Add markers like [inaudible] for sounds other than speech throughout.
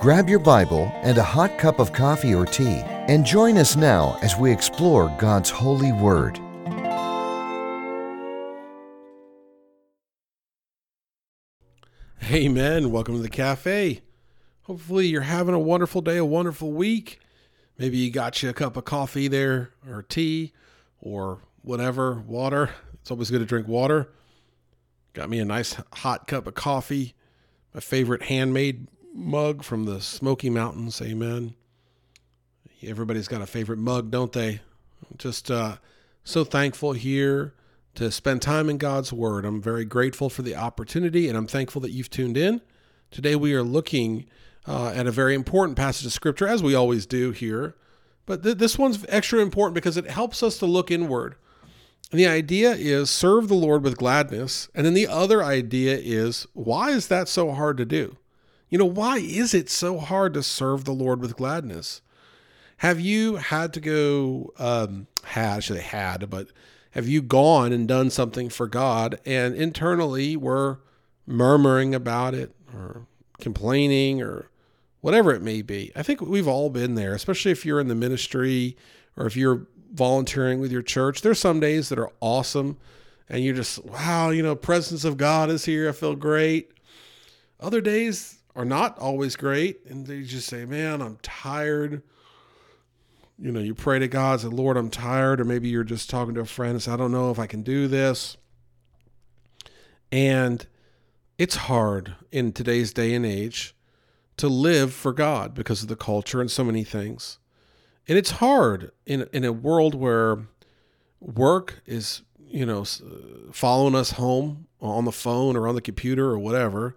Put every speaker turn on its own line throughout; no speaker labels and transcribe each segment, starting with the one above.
Grab your Bible and a hot cup of coffee or tea and join us now as we explore God's holy word.
Amen. Welcome to the cafe. Hopefully, you're having a wonderful day, a wonderful week. Maybe you got you a cup of coffee there, or tea, or whatever, water. It's always good to drink water. Got me a nice hot cup of coffee, my favorite handmade mug from the Smoky Mountains. Amen. Everybody's got a favorite mug, don't they? Just uh, so thankful here to spend time in God's Word. I'm very grateful for the opportunity, and I'm thankful that you've tuned in. Today we are looking uh, at a very important passage of Scripture, as we always do here. But th- this one's extra important because it helps us to look inward. And the idea is serve the Lord with gladness. And then the other idea is why is that so hard to do? You know, why is it so hard to serve the Lord with gladness? Have you had to go, um, had, I should say had, but have you gone and done something for God and internally were murmuring about it or complaining or whatever it may be? I think we've all been there, especially if you're in the ministry or if you're volunteering with your church. There's some days that are awesome and you're just, wow, you know, presence of God is here. I feel great. Other days are not always great. And they just say, man, I'm tired you know, you pray to God, say, Lord, I'm tired, or maybe you're just talking to a friend and say, I don't know if I can do this. And it's hard in today's day and age to live for God because of the culture and so many things. And it's hard in in a world where work is, you know, following us home on the phone or on the computer or whatever.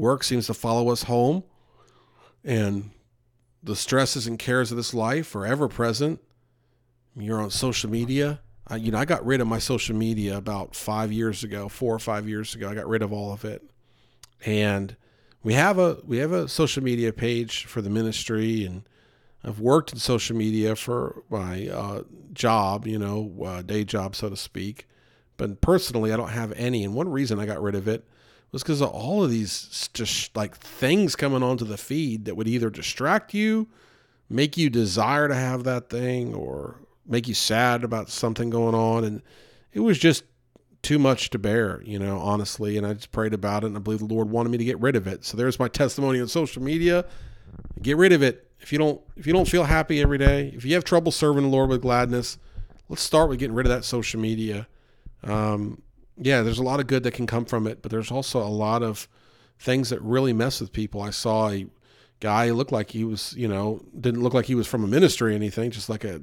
Work seems to follow us home. And the stresses and cares of this life are ever present. You're on social media. I, you know, I got rid of my social media about five years ago, four or five years ago. I got rid of all of it, and we have a we have a social media page for the ministry, and I've worked in social media for my uh, job, you know, uh, day job, so to speak. But personally, I don't have any. And one reason I got rid of it was because of all of these just like things coming onto the feed that would either distract you, make you desire to have that thing, or make you sad about something going on. And it was just too much to bear, you know, honestly. And I just prayed about it and I believe the Lord wanted me to get rid of it. So there's my testimony on social media. Get rid of it. If you don't if you don't feel happy every day, if you have trouble serving the Lord with gladness, let's start with getting rid of that social media. Um, yeah, there's a lot of good that can come from it, but there's also a lot of things that really mess with people. I saw a guy looked like he was, you know, didn't look like he was from a ministry or anything, just like a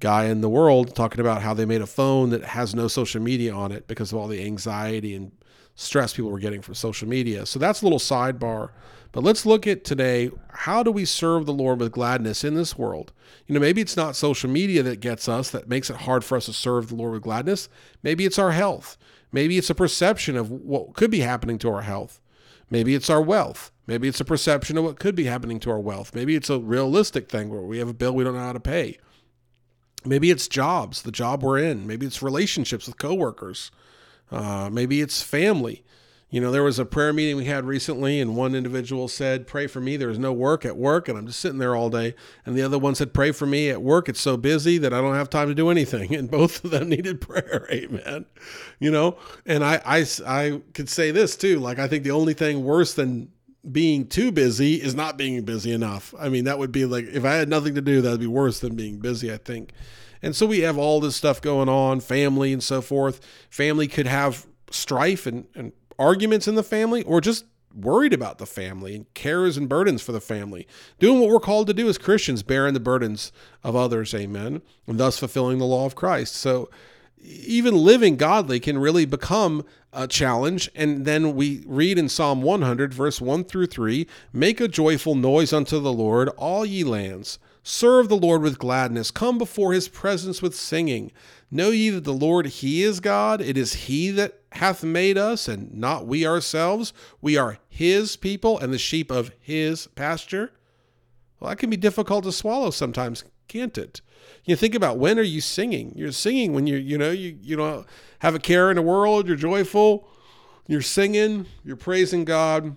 guy in the world talking about how they made a phone that has no social media on it because of all the anxiety and stress people were getting from social media. So that's a little sidebar. But let's look at today how do we serve the Lord with gladness in this world? You know, maybe it's not social media that gets us, that makes it hard for us to serve the Lord with gladness. Maybe it's our health. Maybe it's a perception of what could be happening to our health. Maybe it's our wealth. Maybe it's a perception of what could be happening to our wealth. Maybe it's a realistic thing where we have a bill we don't know how to pay. Maybe it's jobs, the job we're in. Maybe it's relationships with coworkers. Uh, maybe it's family. You know, there was a prayer meeting we had recently, and one individual said, Pray for me. There's no work at work, and I'm just sitting there all day. And the other one said, Pray for me at work. It's so busy that I don't have time to do anything. [laughs] And both of them [laughs] needed prayer. [laughs] Amen. You know, and I, I, I could say this too. Like, I think the only thing worse than being too busy is not being busy enough. I mean, that would be like, if I had nothing to do, that would be worse than being busy, I think. And so we have all this stuff going on, family and so forth. Family could have strife and, and arguments in the family or just worried about the family and cares and burdens for the family, doing what we're called to do as Christians, bearing the burdens of others, amen, and thus fulfilling the law of Christ. So even living godly can really become a challenge. And then we read in Psalm 100, verse 1 through 3 Make a joyful noise unto the Lord, all ye lands. Serve the Lord with gladness. Come before his presence with singing. Know ye that the Lord, he is God. It is he that hath made us, and not we ourselves. We are his people and the sheep of his pasture. Well, that can be difficult to swallow sometimes, can't it? You think about when are you singing? You're singing when you you know you you don't have a care in the world. You're joyful. You're singing. You're praising God.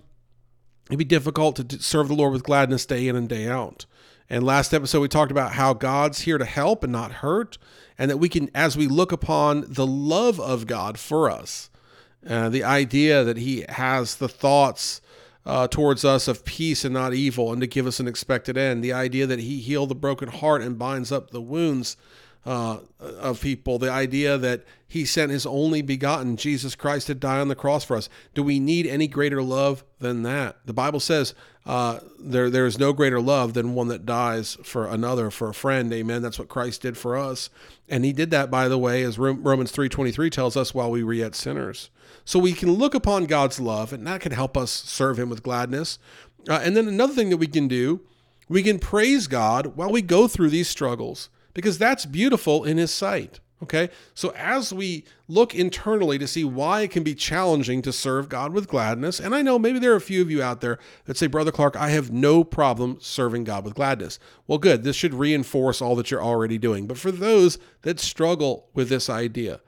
It'd be difficult to serve the Lord with gladness day in and day out. And last episode, we talked about how God's here to help and not hurt, and that we can, as we look upon the love of God for us, uh, the idea that He has the thoughts uh, towards us of peace and not evil, and to give us an expected end, the idea that He healed the broken heart and binds up the wounds uh, of people, the idea that he sent his only begotten, Jesus Christ, to die on the cross for us. Do we need any greater love than that? The Bible says uh, there, there is no greater love than one that dies for another, for a friend. Amen. That's what Christ did for us. And he did that, by the way, as Romans 3.23 tells us, while we were yet sinners. So we can look upon God's love, and that can help us serve him with gladness. Uh, and then another thing that we can do, we can praise God while we go through these struggles because that's beautiful in his sight. Okay, so as we look internally to see why it can be challenging to serve God with gladness, and I know maybe there are a few of you out there that say, Brother Clark, I have no problem serving God with gladness. Well, good. This should reinforce all that you're already doing. But for those that struggle with this idea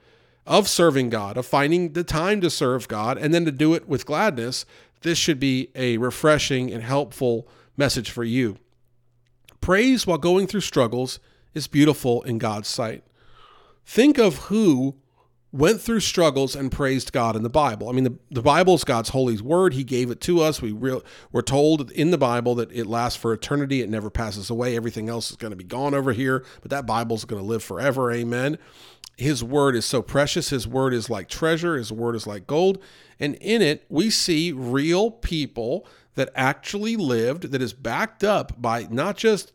of serving God, of finding the time to serve God, and then to do it with gladness, this should be a refreshing and helpful message for you. Praise while going through struggles is beautiful in God's sight. Think of who went through struggles and praised God in the Bible. I mean, the, the Bible is God's holy word. He gave it to us. We real, we're told in the Bible that it lasts for eternity. It never passes away. Everything else is going to be gone over here, but that Bible is going to live forever. Amen. His word is so precious. His word is like treasure. His word is like gold. And in it, we see real people that actually lived, that is backed up by not just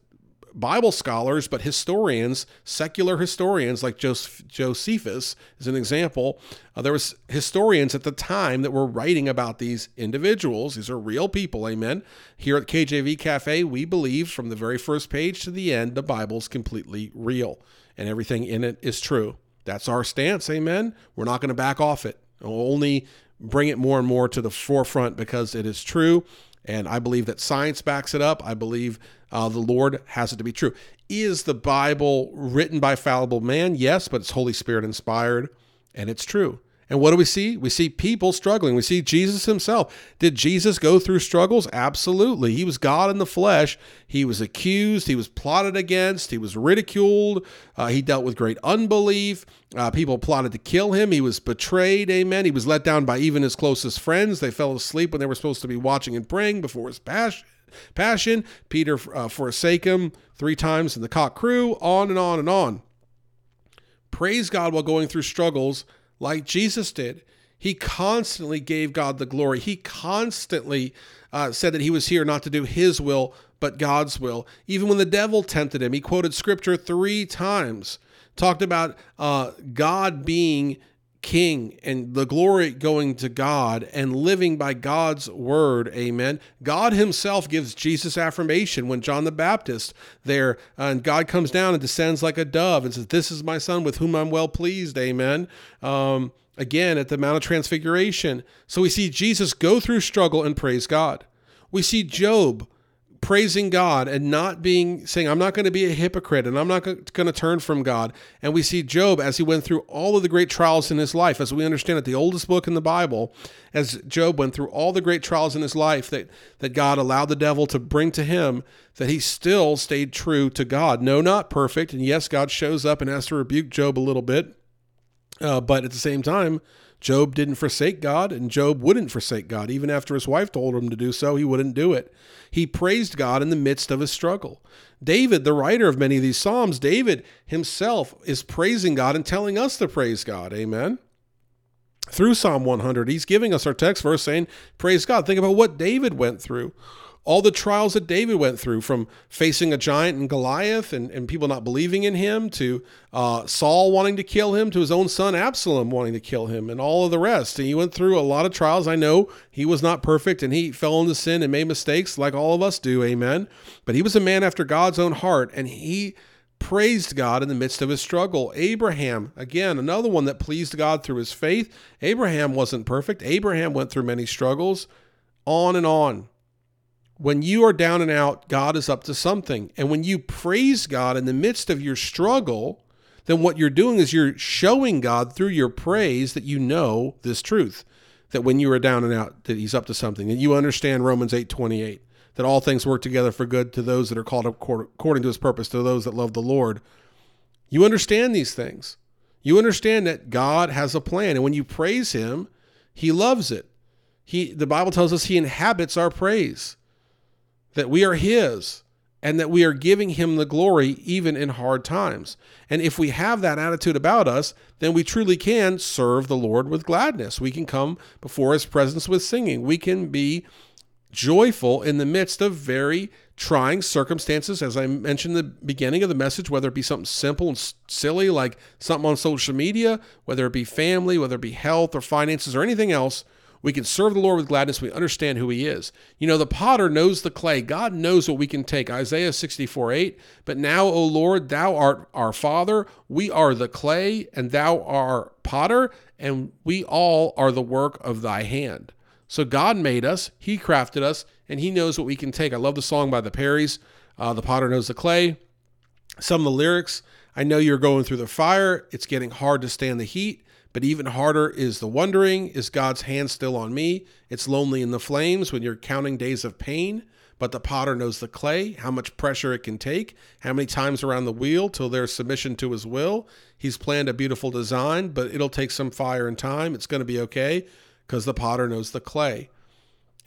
Bible scholars, but historians, secular historians like Josephus is an example. Uh, there was historians at the time that were writing about these individuals. These are real people, amen. Here at KJV Cafe, we believe from the very first page to the end, the Bible is completely real and everything in it is true. That's our stance, amen. We're not going to back off it. We'll only bring it more and more to the forefront because it is true and I believe that science backs it up. I believe uh, the Lord has it to be true. Is the Bible written by fallible man? Yes, but it's Holy Spirit inspired and it's true. And what do we see? We see people struggling. We see Jesus himself. Did Jesus go through struggles? Absolutely. He was God in the flesh. He was accused. He was plotted against. He was ridiculed. Uh, he dealt with great unbelief. Uh, people plotted to kill him. He was betrayed. Amen. He was let down by even his closest friends. They fell asleep when they were supposed to be watching and praying before his passion. Passion. Peter uh, forsake him three times in the cock crew. On and on and on. Praise God while going through struggles like Jesus did. He constantly gave God the glory. He constantly uh, said that he was here not to do his will, but God's will. Even when the devil tempted him, he quoted scripture three times, talked about uh, God being king and the glory going to God and living by God's word. Amen. God himself gives Jesus affirmation when John the Baptist there uh, and God comes down and descends like a dove and says, This is my son with whom I'm well pleased. Amen. Um, again, at the Mount of Transfiguration. So we see Jesus go through struggle and praise God. We see Job praising God and not being saying, I'm not going to be a hypocrite and I'm not going to turn from God. And we see Job as he went through all of the great trials in his life, as we understand it, the oldest book in the Bible, as Job went through all the great trials in his life that, that God allowed the devil to bring to him, that he still stayed true to God. No, not perfect. And yes, God shows up and has to rebuke Job a little bit. Uh, but at the same time, Job didn't forsake God, and Job wouldn't forsake God. Even after his wife told him to do so, he wouldn't do it. He praised God in the midst of his struggle. David, the writer of many of these Psalms, David himself is praising God and telling us to praise God. Amen. Through Psalm 100, he's giving us our text verse saying, Praise God. Think about what David went through all the trials that David went through from facing a giant in Goliath and, and people not believing in him to uh, Saul wanting to kill him to his own son Absalom wanting to kill him and all of the rest. And he went through a lot of trials. I know he was not perfect and he fell into sin and made mistakes like all of us do. Amen. But he was a man after God's own heart and he praised God in the midst of his struggle. Abraham, again, another one that pleased God through his faith. Abraham wasn't perfect. Abraham went through many struggles, on and on. When you are down and out, God is up to something. And when you praise God in the midst of your struggle, then what you're doing is you're showing God through your praise that you know this truth. That when you are down and out, that He's up to something. And you understand Romans 8 28, that all things work together for good to those that are called according to His purpose, to those that love the Lord. You understand these things. You understand that God has a plan. And when you praise Him, He loves it. He, the Bible tells us He inhabits our praise that we are His and that we are giving Him the glory even in hard times. And if we have that attitude about us, then we truly can serve the Lord with gladness. We can come before His presence with singing. We can be joyful in the midst of very trying circumstances, as I mentioned the beginning of the message, whether it be something simple and silly like something on social media, whether it be family, whether it be health or finances or anything else we can serve the Lord with gladness. We understand who He is. You know, the potter knows the clay. God knows what we can take. Isaiah 64 8. But now, O Lord, Thou art our Father. We are the clay, and Thou art potter, and we all are the work of Thy hand. So God made us, He crafted us, and He knows what we can take. I love the song by the Perrys. Uh, the potter knows the clay. Some of the lyrics I know you're going through the fire. It's getting hard to stand the heat. But even harder is the wondering is God's hand still on me? It's lonely in the flames when you're counting days of pain. But the potter knows the clay, how much pressure it can take, how many times around the wheel till there's submission to his will. He's planned a beautiful design, but it'll take some fire and time. It's going to be okay because the potter knows the clay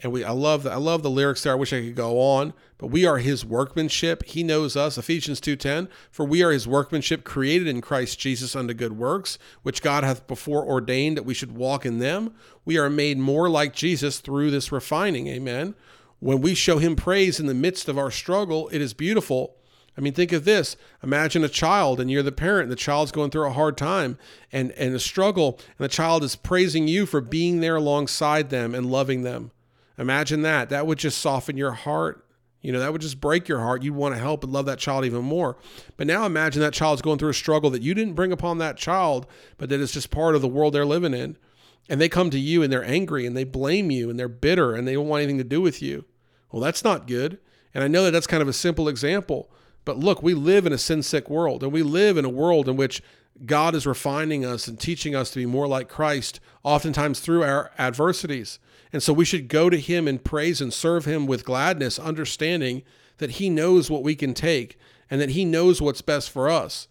and we I love the, I love the lyrics there. I wish I could go on, but we are his workmanship. He knows us. Ephesians 2:10, for we are his workmanship created in Christ Jesus unto good works, which God hath before ordained that we should walk in them. We are made more like Jesus through this refining. Amen. When we show him praise in the midst of our struggle, it is beautiful. I mean, think of this. Imagine a child and you're the parent, and the child's going through a hard time and, and a struggle, and the child is praising you for being there alongside them and loving them. Imagine that. That would just soften your heart. You know, that would just break your heart. You'd want to help and love that child even more. But now imagine that child's going through a struggle that you didn't bring upon that child, but that it's just part of the world they're living in. And they come to you and they're angry and they blame you and they're bitter and they don't want anything to do with you. Well, that's not good. And I know that that's kind of a simple example. But look, we live in a sin sick world and we live in a world in which God is refining us and teaching us to be more like Christ, oftentimes through our adversities. And so we should go to him in praise and serve him with gladness, understanding that he knows what we can take and that he knows what's best for us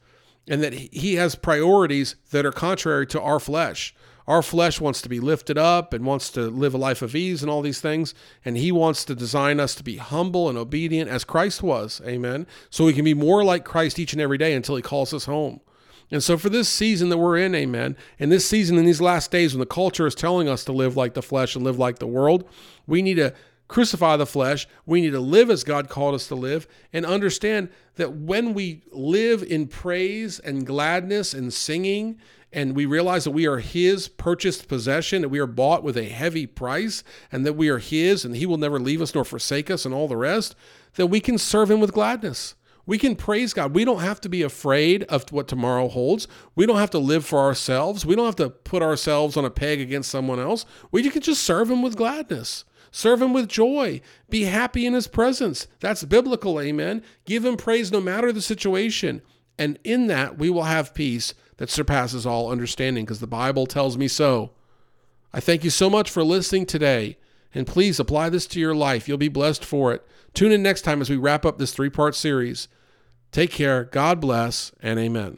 and that he has priorities that are contrary to our flesh. Our flesh wants to be lifted up and wants to live a life of ease and all these things. And he wants to design us to be humble and obedient as Christ was. Amen. So we can be more like Christ each and every day until he calls us home. And so, for this season that we're in, amen, and this season in these last days when the culture is telling us to live like the flesh and live like the world, we need to crucify the flesh. We need to live as God called us to live and understand that when we live in praise and gladness and singing, and we realize that we are His purchased possession, that we are bought with a heavy price, and that we are His, and He will never leave us nor forsake us, and all the rest, that we can serve Him with gladness. We can praise God. We don't have to be afraid of what tomorrow holds. We don't have to live for ourselves. We don't have to put ourselves on a peg against someone else. We can just serve Him with gladness. Serve Him with joy. Be happy in His presence. That's biblical. Amen. Give Him praise no matter the situation. And in that, we will have peace that surpasses all understanding because the Bible tells me so. I thank you so much for listening today. And please apply this to your life. You'll be blessed for it. Tune in next time as we wrap up this three part series. Take care, God bless, and amen.